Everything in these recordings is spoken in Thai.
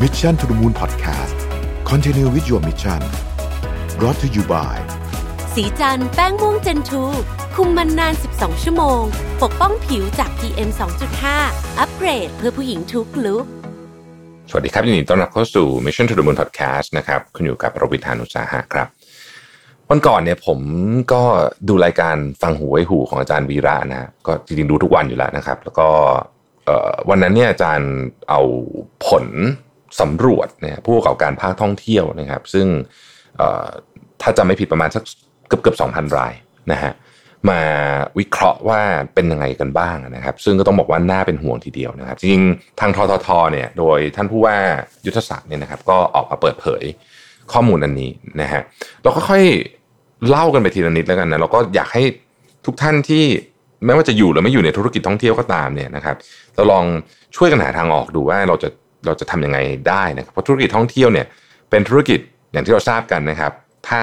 Mission to the Moon Podcast Continue with your mission brought to you by สีจันแป้งม่วงเจนทูคุมมันนาน 12 ชั่วโมง ปกป้องผิวจาก PM 2.5 อัปเกรดเพื่อผู้หญิงทุกลุกสวัสดีครับยินดีต้อนรับเข้าสู่ Mission to the Moon Podcast นะครับคุณอยู่กับรวิธานุสาหะครับวันก่อนเนี่ยผมก็ดูรายการฟังหูไว้หูของอาจารย์วีระนะฮะก็จริงๆดูทุกวันอยู่แล้วนะครับ แล้วก็เอ่อวันนั้นเนี่ยอาจารย์เอาผล สำรวจเนี่ยผู้ประกอบการภาคท่องเที่ยวนะครับ ซึ่งถ้าจำไม่ผิดประมาณสักเกือบเกือบสองพันรายนะฮะมาวิเคราะห์ว่าเป็นยังไงกันบ้างนะครับ ซึ่งก็ต้องบอกว่าน่าเป็นห่วงทีเดียวนะครับ จริงทางทททเนี่ยโดยท่านผู้ว่ายุทธศักดิ์เนี่ยนะครับ ก็ออกมาเปิดเผยข้อมูลอันนี้นะฮะเราก็ค่อยเล่ากันไปทีละนิดแล้วกันนะเราก็อยากให้ทุกท่านที่ไม่ว่าจะอยู่หรือไม่อยู่ในธุรกิจท่องเที่ยวก็ตามเนี่ยนะครับ เราลองช่วยกันหาทางออกดูว่าเราจะ เราจะทำยังไงได้นะครับเพราะธุรกิจท่องเที่ยวเนี่ยเป็นธุรกิจอย่างที่เราทราบกันนะครับ ถ้า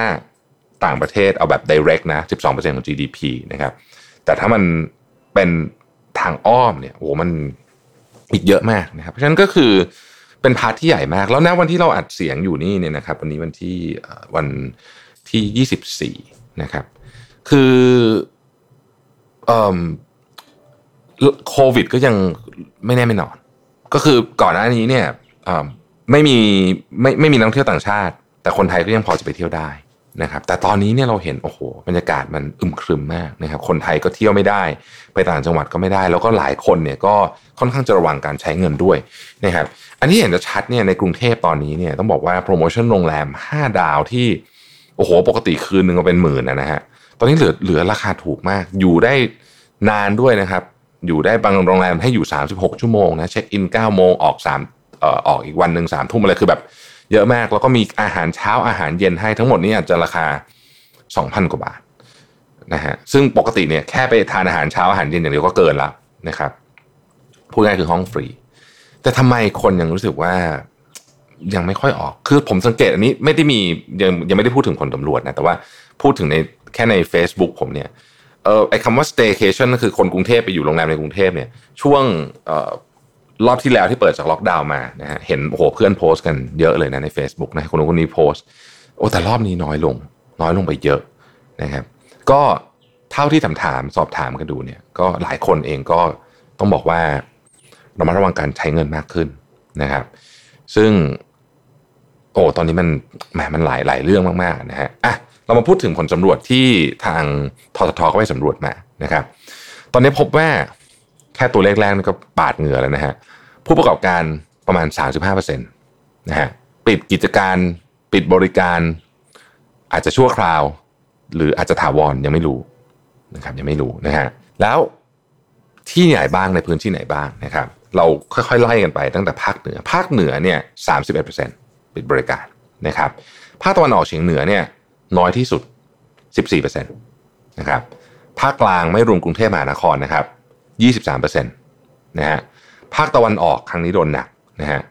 ต่างประเทศเอาแบบ direct นะ 12%ของ GDP นะครับ แต่ถ้ามันเป็นทางอ้อมเนี่ยโอ้หมันอีกเยอะมากนะครับ เพราะฉะนั้นก็คือเป็นพาร์ทที่ใหญ่มาก แล้วนะวันที่เราอัดเสียงอยู่นี่เนี่ยนะครับ วันนี้วันที่วันที่ 24 นะครับ คือโควิดก็ยังไม่แน่ไม่นอน ก็คือก่อนหน้านี้เนี่ยไม่มีไม่ไม่มีนักท่องเที่ยวต่างชาติ แต่คนไทยก็ยังพอจะไปเที่ยวได้นะครับ แต่ตอนนี้เนี่ยเราเห็นโอ้โหบรรยากาศมันอึมครึมมากนะครับ คนไทยก็เที่ยวไม่ได้ ไปต่างจังหวัดก็ไม่ได้ แล้วก็หลายคนเนี่ยก็ค่อนข้างจะระวังการใช้เงินด้วยนะครับ อันนี้เห็นจะชัดเนี่ยในกรุงเทพตอนนี้เนี่ยต้องบอกว่าโปรโมชั่นโรงแรม 5 ดาวที่โอ้โหปกติคืนหนึ่งก็เป็นหมื่นนะนะฮะตอนนี้เหลือเหลือราคาถูกมากอยู่ได้นานด้วยนะครับ อยู่ได้บางโรงแรมให้อยู่ 36 ชั่วโมงนะเช็คอิน9โมงออก3เอ่อออกอีกวันหนึ่ง3ทุ่มอะไรคือแบบเยอะมากแล้วก็มีอาหารเช้าอาหารเย็นให้ทั้งหมดนี้อาจจะราคา 2,000 กว่าบาทนะฮะซึ่งปกติเนี่ยแค่ไปทานอาหารเช้าอาหารเย็นอย่างเดียวก็เกินแล้วนะครับพูดง่ายคือห้องฟรี แต่ทำไมคนยังรู้สึกว่ายังไม่ค่อยออก คือผมสังเกตอันนี้ไม่ได้มียังยังไม่ได้พูดถึงผลสำรวจนะแต่ว่าพูดถึงในแค่ใน Facebook ผมเนี่ย ออไอคำว่า staycation ก็คือคนกรุงเทพไปอยู่โรงแรมในกรุงเทพเนี่ย ช่วงเออรอบที่แล้วที่เปิดจากล็อกดาวน์มานะฮะเห็นโอ้โหเพื่อนโพสต์กันเยอะเลยนะใน Facebook นะคนนู้นคนนี้โพสต์โอ้แต่รอบนี้น้อยลง น้อยลงไปเยอะนะครับ ก็เท่าที่ถามถามสอบถามกันดูเนี่ย ก็หลายคนเองก็ต้องบอกว่าระมัดระวังการใช้เงินมากขึ้นนะครับ ซึ่งโอ้ตอนนี้มันแหมมันหลายหลายเรื่องมากๆนะฮะอะ เรามาพูดถึงผลสำรวจที่ทางทททเขาไปสำรวจมานะครับ ตอนนี้พบว่าแค่ตัวเลขแรกนี่ก็ปาดเหงื่อแล้วนะฮะผู้ประกอบการประมาณ 35%นะฮะปิดกิจการปิดบริการ อาจจะชั่วคราว หรืออาจจะถาวรยังไม่รู้นะครับยังไม่รู้นะฮะแล้วที่ไหนบ้างในพื้นที่ไหนบ้างนะครับ เราค่อยๆไล่กันไปตั้งแต่ภาคเหนือ ภาคเหนือเนี่ย31%ปิดบริการนะครับ ภาคตะวันออกเฉียงเหนือเนี่ย น้อยที่สุด 14%นะครับภาคกลางไม่รวมกรุงเทพมหานครนะครับ 23%นะฮะภาคตะวันออกครั้งนี้โดนหนักนะฮะ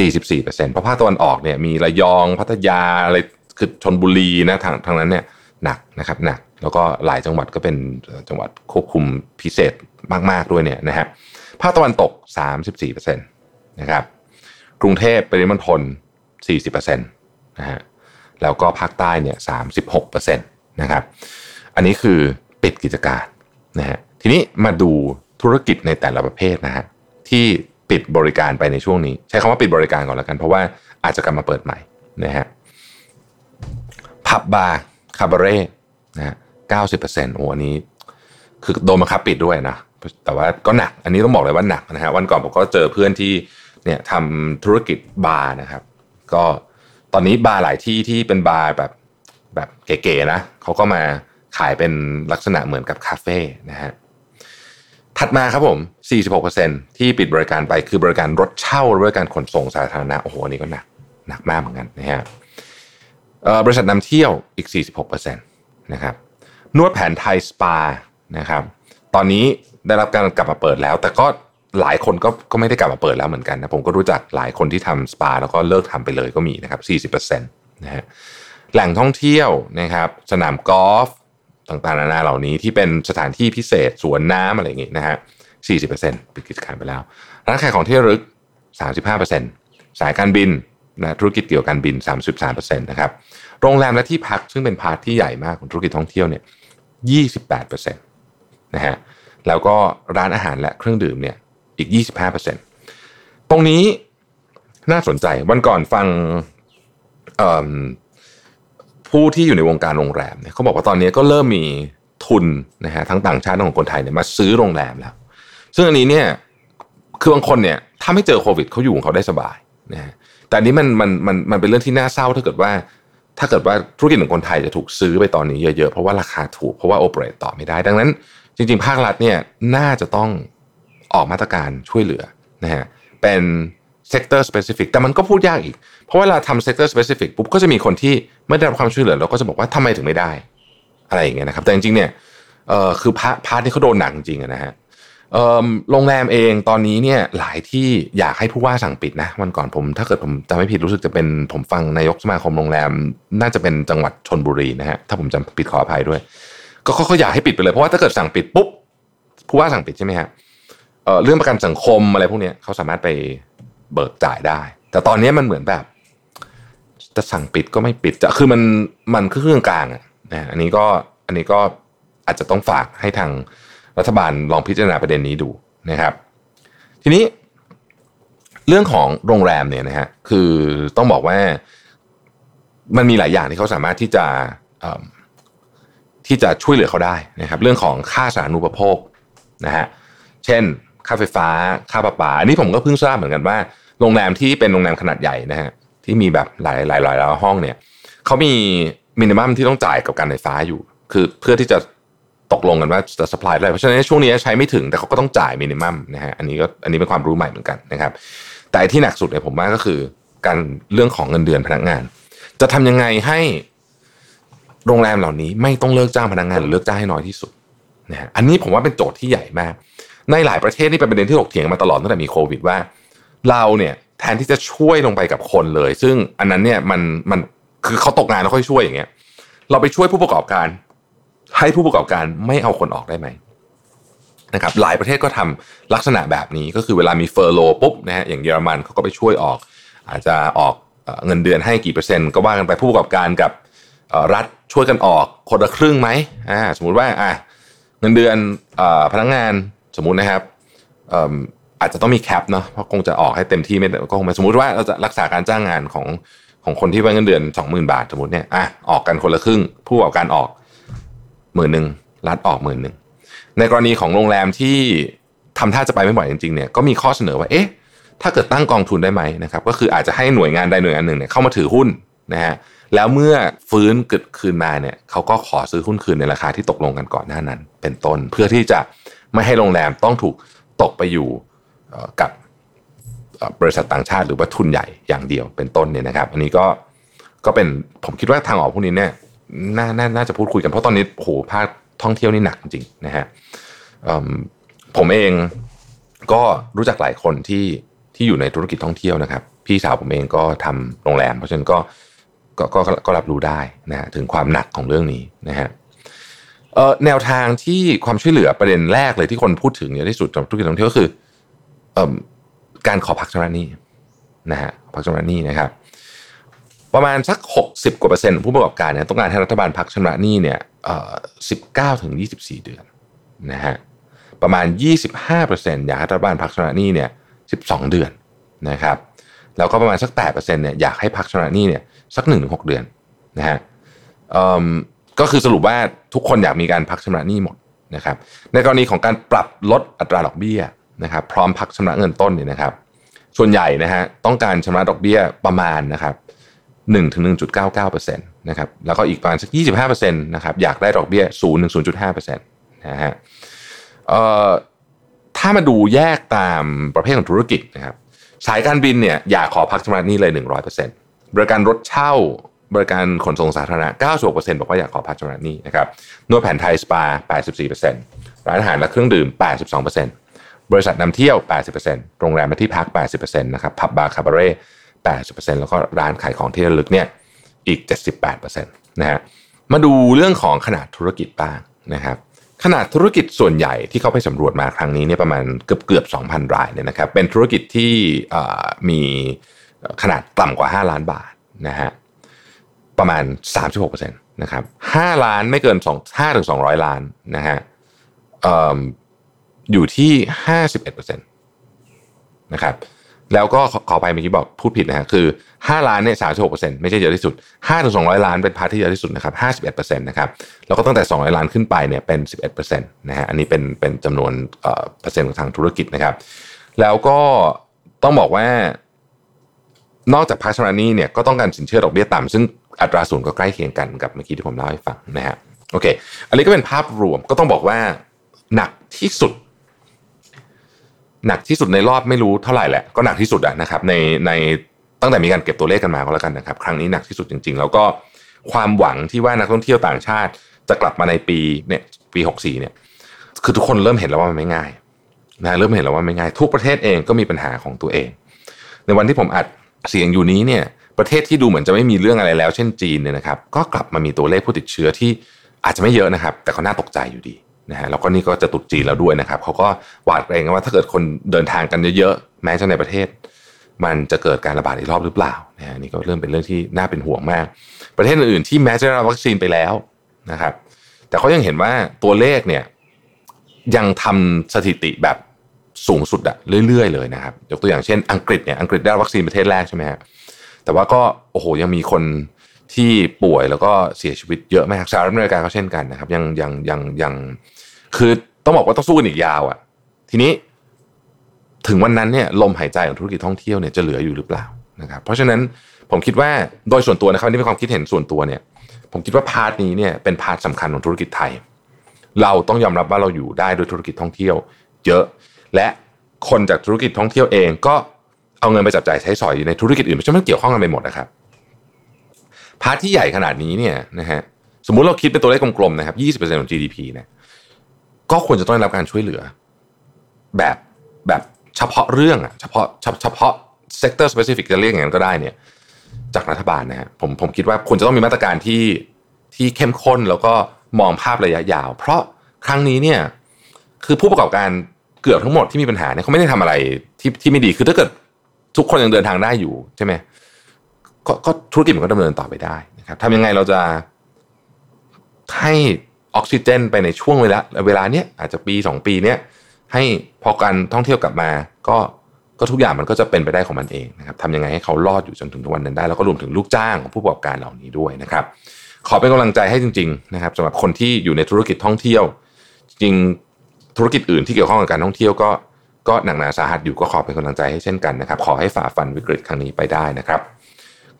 44%เพราะภาคตะวันออกเนี่ยมีระยองพัทยาอะไรคือชนบุรีนะทางทางนั้นเนี่ยหนักนะครับหนักแล้วก็หลายจังหวัดก็เป็นจังหวัดควบคุมพิเศษมาก ๆ ด้วยเนี่ยนะฮะภาคตะวันตก 34%นะครับกรุงเทพปริมณฑล40%นะฮะ แล้วก็ภาคใต้เนี่ย36%นตนะครับ อันนี้คือปิดกิจการนะฮะ ทีนี้มาดูธุรกิจในแต่ละประเภทนะฮะที่ปิดบริการไปในช่วงนี้ ใช้คำว่าปิดบริการก่อนแล้วกัน เพราะว่าอาจจะกลับมาเปิดใหม่นะฮะผับบาร์คาบาเร่นะฮะเก้าสิบเปอร์เซ็นต์โอ้อันนี้ คือโดนบังคับปิดด้วยนะแต่ว่าก็หนัก อันนี้ต้องบอกเลยว่าหนักนะฮะวันก่อนผมก็เจอเพื่อนที่เนี่ยทำธุรกิจบาร์นะครับ ก็ อนนี้บาร์หลายที่ที่เป็นบาร์แบบแบบเก๋ๆนะเขาก็มาขายเป็นลักษณะเหมือนกับคาเฟ่นะฮะถัดมาครับผม 46%ที่ปิดบริการไปคือบริการรถเช่าบริการขนส่งสาธารณะโอ้โหอันนี้ก็หนักหนักมากเหมือนกันนะฮะบริษัทนำเที่ยวอีก 46%นะครับนวดแผนไทยสปานะครับ ตอนนี้ได้รับการกลับมาเปิดแล้ว แต่ก็ หลายคนก็ก็ไม่ได้กลับมาเปิดแล้วเหมือนกันนะผมก็รู้จักหลายคนที่ทำสปาแล้วก็เลิกทำไปเลยก็มีนะครับ 40%นะฮะแหล่งท่องเที่ยวนะครับสนามกอล์ฟต่างๆนานาเหล่านี้ที่เป็นสถานที่พิเศษสวนน้ำอะไรอย่างงี้นะฮะ40%ปิดกิจการไปแล้วร้านขายของที่ระลึก 35%สายการบินนะธุรกิจเกี่ยวกับการบิน 33%นะครับโรงแรมและที่พักซึ่งเป็นพาร์ทที่ใหญ่มากของธุรกิจท่องเที่ยวเนี่ย 28%นะฮะแล้วก็ร้านอาหารและเครื่องดื่มเนี่ย อีก 25%ตรงนี้น่าสนใจวันก่อนฟังผู้ที่อยู่ในวงการโรงแรมเนี่ยเขาบอกว่าตอนนี้ก็เริ่มมีทุนนะฮะทั้งต่างชาติทั้งของคนไทยเนี่ยมาซื้อโรงแรมแล้ว ซึ่งอันนี้เนี่ยคือบางคนเนี่ยถ้าไม่เจอโควิดเขาอยู่ของเขาได้สบายนะฮะแต่อันนี้มันมันมันมันเป็นเรื่องที่น่าเศร้าถ้าเกิดว่า ถ้าเกิดว่าธุรกิจของคนไทยจะถูกซื้อไปตอนนี้เยอะๆ เพราะว่าราคาถูกเพราะว่าโอเปเรตต่อไม่ได้ ดังนั้น จริง ๆ ภาครัฐเนี่ยน่าจะต้อง ออกมาตรการช่วยเหลือนะฮะเป็น sector specific แต่มันก็พูดยากอีก เพราะเวลาทำ sector specific ปุ๊บก็จะมีคนที่ไม่ได้รับความช่วยเหลือเราก็จะบอกว่าทำไมถึงไม่ได้ อะไรอย่างเงี้ยนะครับ แต่จริงๆเนี่ยเออคือ part part ที่เขาโดนหนักจริงๆนะฮะโรงแรมเองตอนนี้เนี่ยหลายที่อยากให้ผู้ว่าสั่งปิดนะวันก่อนผมถ้าเกิดผมจำไม่ผิดรู้สึกจะเป็นผมฟังนายกสมาคมโรงแรม น่าจะเป็นจังหวัดชลบุรีนะฮะถ้าผมจำผิดขออภัยด้วย ก็เขาอยากให้ปิดไปเลยเพราะว่าถ้าเกิดสั่งปิดปุ๊บผู้ว่าสั่งปิดใช่ไหมฮะ เรื่องประกันสังคมอะไรพวกนี้เขาสามารถไปเบิกจ่ายได้ แต่ตอนนี้มันเหมือนแบบ จะสั่งปิดก็ไม่ปิดจะคือมันมันคือเครื่องกลางอะนะอันนี้ก็อันนี้ก็อาจจะต้องฝากให้ทางรัฐบาลลองพิจารณาประเด็นนี้ดูนะครับ ทีนี้เรื่องของโรงแรมเนี่ยนะฮะคือต้องบอกว่ามันมีหลายอย่างที่เขาสามารถที่จะที่จะช่วยเหลือเขาได้นะครับ เรื่องของค่าสาธารณูปโภคนะฮะเช่น ค่าไฟฟ้า ค่าประปา อันนี้ผมก็เพิ่งทราบเหมือนกันว่า โรงแรมที่เป็นโรงแรมขนาดใหญ่นะฮะที่มีแบบหลายหลายหลายห้องเนี่ยเขามีมินิมัมที่ต้องจ่ายกับการไฟฟ้าอยู่ คือเพื่อที่จะตกลงกันว่าจะสป라이ได้เพราะฉะนั้นช่วงนี้ใช้ไม่ถึงแต่เขาก็ต้องจ่ายมินิมัมนะฮะอันนี้ก็อันนี้เป็นความรู้ใหม่เหมือนกันนะครับ แต่ที่หนักสุดเนี่ยผมว่าก็คือ การเรื่องของเงินเดือนพนักงาน จะทำยังไงให้โรงแรมเหล่านี้ไม่ต้องเลิกจ้างพนักงานหรือเลิกจ้างให้น้อยที่สุดนะฮะอันนี้ผมว่าเป็นโจทย์ที่ใหญ่มาก ในหลายประเทศนี่เป็นประเด็นที่ถกเถียงมาตลอดตั้งแต่มีโควิดว่า เราเนี่ยแทนที่จะช่วยลงไปกับคนเลย ซึ่งอันนั้นเนี่ยมันมันคือเขาตกงานแล้วค่อยช่วยอย่างเงี้ย เราไปช่วยผู้ประกอบการ ให้ผู้ประกอบการไม่เอาคนออกได้ไหมนะครับหลายประเทศก็ทำลักษณะแบบนี้ก็คือเวลามีเฟอร์โลปุ๊บนะฮะอย่างเยอรมันเขาก็ไปช่วยออก อาจจะออกเงินเดือนให้กี่เปอร์เซ็นต์ก็ว่ากันไปผู้ประกอบการกับรัฐช่วยกันออกคนละครึ่งไหมอ่าสมมุติว่าอ่าเงินเดือนพนักงงาน สมมุตินะครับอาจจะต้องมีแคปเนาะเพราะคงจะออกให้เต็มที่ไม่ก็คงไม่สมมติว่าเราจะรักษาการจ้างงานของของคนที่ว่าเงินเดือนสองหมื่นบาทสมมติเนี่ยอะออกกันคนละครึ่ง ผู้ประกอบการออกหมื่นหนึ่งรัฐออกหมื่นหนึ่งในกรณีของโรงแรมที่ทำท่าจะไปไม่ไหวจริงๆเนี่ยก็มีข้อเสนอว่าเอ๊ะถ้าเกิดตั้งกองทุนได้ไหมนะครับก็คืออาจจะให้หน่วยงานใดหน่วยงานหนึ่งเนี่ยเข้ามาถือหุ้นนะฮะแล้วเมื่อฟื้นเกิดคืนมาเนี่ยเขาก็ขอซื้อหุ้นคืนในราคาที่ตกลงกันก่อนหน้านั้น เป็นต้นเพื่อที่จะ ไม่ให้โรงแรมต้องถูกตกไปอยู่กับบริษัทต่างชาติหรือว่าทุนใหญ่อย่างเดียวเป็นต้นเนี่ยนะครับ อันนี้ก็ก็เป็นผมคิดว่าทางออกพวกนี้เนี่ยน่านาน่าจะพูดคุยกันเพราะตอนนี้โหภาคท่องเที่ยวนี่หนักจริงนะฮะผมเองก็รู้จักหลายคนที่ที่อยู่ในธุรกิจท่องเที่ยวนะครับ พี่สาวผมเองก็ทำโรงแรม เพราะฉะนั้นก็ก็ก็ก็รับรู้ได้นะถึงความหนักของเรื่องนี้นะฮะ แนวทางที่ความช่วยเหลือประเด็นแรกเลยที่คนพูดถึงเยอะที่สุดสำหรับธุรกิจท่องเที่ยวก็คือการขอพักชำระหนี้นะฮะพักชำระหนี้นะครับ ประมาณสักหกสิบกว่าเปอร์เซ็นต์ผู้ประกอบการเนี่ยต้องการให้รัฐบาลพักชำระหนี้เนี่ยสิบเก้าถึงยี่สิบสี่เดือนนะฮะประมาณยี่สิบห้าเปอร์เซ็นต์อยากให้รัฐบาลพักชำระหนี้เนี่ยสิบสองเดือนนะครับแล้วก็ประมาณสักแปดเปอร์เซ็นต์เนี่ยอยากให้พักชำระหนี้เนี่ยสักหนึ่งถึงหกเดือนนะฮะ ก็คือสรุปว่าทุกคนอยากมีการพักชำระหนี้หมดนะครับในกรณีของการปรับลดอัตราดอกเบี้ยนะครับพร้อมพักชำระเงินต้นเนี่ยนะครับ ส่วนใหญ่นะฮะต้องการชำระดอกเบี้ยประมาณนะครับหนึ่งถึงหนึ่งจุดเก้าเก้าเปอร์เซ็นต์นะครับแล้วก็อีกประมาณสักยี่สิบห้าเปอร์เซ็นต์นะครับอยากได้ดอกเบี้ยศูนย์ถึงศูนย์จุดห้าเปอร์เซ็นต์นะฮะเอ่อถ้ามาดูแยกตามประเภทของธุรกิจนะครับสายการบินเนี่ยอยากขอพักชำระหนี้เลยหนึ่งร้อยเปอร์เซ็นต์บริการรถเช่า บริการขนส่งสาธารณะ 96%บอกว่าอยากขอพักชำระหนี้นะครับ นวดแผนไทยสปา 84%ร้านอาหารและเครื่องดื่ม 82%บริษัทนำเที่ยว 80%โรงแรมและที่พัก 80%นะครับ ผับบาร์คาบาเร่ 80%แล้วก็ร้านขายของที่ระลึกเนี่ย อีก 78%นะฮะ มาดูเรื่องของขนาดธุรกิจบ้างนะครับ ขนาดธุรกิจส่วนใหญ่ที่เขาไปสำรวจมาครั้งนี้เนี่ยประมาณเกือบเกือบ2,000 รายเนี่ยนะครับ เป็นธุรกิจที่มีขนาดต่ำกว่า 5 ล้านบาทนะฮะ ประมาณ 36%นะครับ5ล้านไม่เกิน2 5ถึง200 ล้านนะฮะอยู่ที่ 51%นะครับแล้วก็ขอไปเมื่อกี้บอกพูดผิดนะฮะคือ 5 ล้านเนี่ย36%ไม่ใช่เยอะที่สุด5ถึง200ล้านเป็น part ที่เยอะที่สุดนะครับ51%นะครับแล้วก็ตั้งแต่200ล้านขึ้นไปเนี่ยเป็น11%นะฮะอันนี้เป็นเป็นจำนวนเปอร์เซ็นต์ของทางธุรกิจนะครับ แล้วก็ต้องบอกว่านอกจากพาร์ทชำระหนี้เนี่ยก็ต้องการสินเชื่อดอกเบี้ยต่ำซึ่ง อัตราส่วนก็ใกล้เคียงกันกับเมื่อกี้ที่ผมเล่าให้ฟังนะฮะโอเค อันนี้ก็เป็นภาพรวมก็ต้องบอกว่าหนักที่สุด หนักที่สุดในรอบไม่รู้เท่าไหร่แหละก็หนักที่สุดอะนะครับ ในในตั้งแต่มีการเก็บตัวเลขกันมาก็แล้วกันนะครับ ครั้งนี้หนักที่สุดจริง ๆ แล้วก็ความหวังที่ว่านักท่องเที่ยวต่างชาติจะกลับมาในปีเนี่ยปี64เนี่ย คือทุกคนเริ่มเห็นแล้วว่ามันไม่ง่ายนะเริ่มเห็นแล้วว่าไม่ง่ายทุกประเทศเองก็มีปัญหาของตัวเอง ในวันที่ผมอัดเสียงอยู่นี้เนี่ย ประเทศที่ดูเหมือนจะไม่มีเรื่องอะไรแล้ว เช่นจีนเนี่ยนะครับ ก็กลับมามีตัวเลขผู้ติดเชื้อที่อาจจะไม่เยอะนะครับ แต่เขาน่าตกใจอยู่ดีนะฮะแล้วก็นี่ก็จะตุดจีนแล้วด้วยนะครับเขาก็หวาดเกรงว่าถ้าเกิดคนเดินทางกันเยอะๆแม้จะในประเทศ มันจะเกิดการระบาดอีกรอบหรือเปล่านะฮะนี่ก็เริ่มเป็นเรื่องที่น่าเป็นห่วงมาก ประเทศอื่นๆที่แม้จะได้รับวัคซีนไปแล้วนะครับ แต่เขายังเห็นว่าตัวเลขเนี่ยยังทำสถิติแบบสูงสุดอะเรื่อยๆเลยนะครับยกตัวอย่างเช่นอังกฤษเนี่ยอังกฤษได้วัคซีนประเทศแรกใช่ไหมฮะ แต่ว่าก็โอ้โหยังมีคนที่ป่วยแล้วก็เสียชีวิตเยอะมากสหรัฐอเมริกาก็เช่นกันนะครับ ยังยังยังยังคือต้องบอกว่าต้องสู้กันอีกยาวอะ่ะ ทีนี้ถึงวันนั้นเนี่ยลมหายใจของธุรกิจท่องเที่ยวเนี่ยจะเหลืออยู่หรือเปล่านะครับ เพราะฉะนั้นผมคิดว่าโดยส่วนตัวนะครับนี่เป็นความคิดเห็นส่วนตัวเนี่ย ผมคิดว่า part นี้เนี่ยเป็น part สำคัญของธุรกิจไทย เราต้องยอมรับว่าเราอยู่ได้ด้วยธุรกิจท่องเที่ยว เยอะ และคนจากธุรกิจท่องเที่ยวเองก็ เอาเงินไปจับจ่ายใช้สอยอยู่ในธุรกิจอื่นไม่ใช่ไม่เกี่ยวข้องกันไปหมดนะครับ part ที่ใหญ่ขนาดนี้เนี่ยนะฮะสมมุติเราคิดเป็นตัวเลขกลมๆนะครับ20%ของ GDP เนี่ยก็ควรจะต้องได้รับการช่วยเหลือ แบบแบบเฉพาะเรื่องอะเฉพาะเฉพาะ sector specific จะเรียกอย่างนั้นก็ได้เนี่ยจากรัฐบาลนะฮะผมผมคิดว่าควรจะต้องมีมาตรการที่ที่เข้มข้นแล้วก็มองภาพระยะยาว เพราะครั้งนี้เนี่ยคือผู้ประกอบการเกือบทั้งหมดที่มีปัญหาเนี่ยเขาไม่ได้ทำอะไรที่ที่ไม่ดีคือถ้าเกิด ทุกคนยังเดินทางได้อยู่ใช่ไหมกก็ธุรกิจมันก็ดำเนินต่อไปได้นะครับทำยังไงเราจะให้ออกซิเจน ไปในช่วงเวลาเวลาเนี้ยอาจจะปีสองปีเนี้ยให้พอการท่องเที่ยวกลับมา ก็ก็ทุกอย่างมันก็จะเป็นไปได้ของมันเองนะครับทำยังไงให้เขารอดอยู่จนถึงทุกวันนั้นได้ แล้วก็รวมถึงลูกจ้างของผู้ประกอบการเหล่านี้ด้วยนะครับ ขอเป็นกำลังใจให้จริงๆนะครับสำหรับคนที่อยู่ในธุรกิจท่องเที่ยว จริงธุรกิจอื่นที่เกี่ยวข้องกับการท่องเที่ยวก็ ก็หนักหนาสาหัสอยู่ก็ขอเป็นกำลังใจให้เช่นกันนะครับ ขอให้ฝ่าฟันวิกฤตครั้งนี้ไปได้นะครับ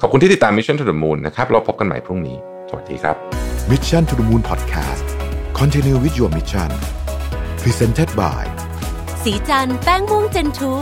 ขอบคุณที่ติดตาม Mission to the Moon นะครับ เราพบกันใหม่พรุ่งนี้ สวัสดีครับ Mission to the Moon Podcast Continue with your mission Presented by สีจันแป้งม่วงเจนทู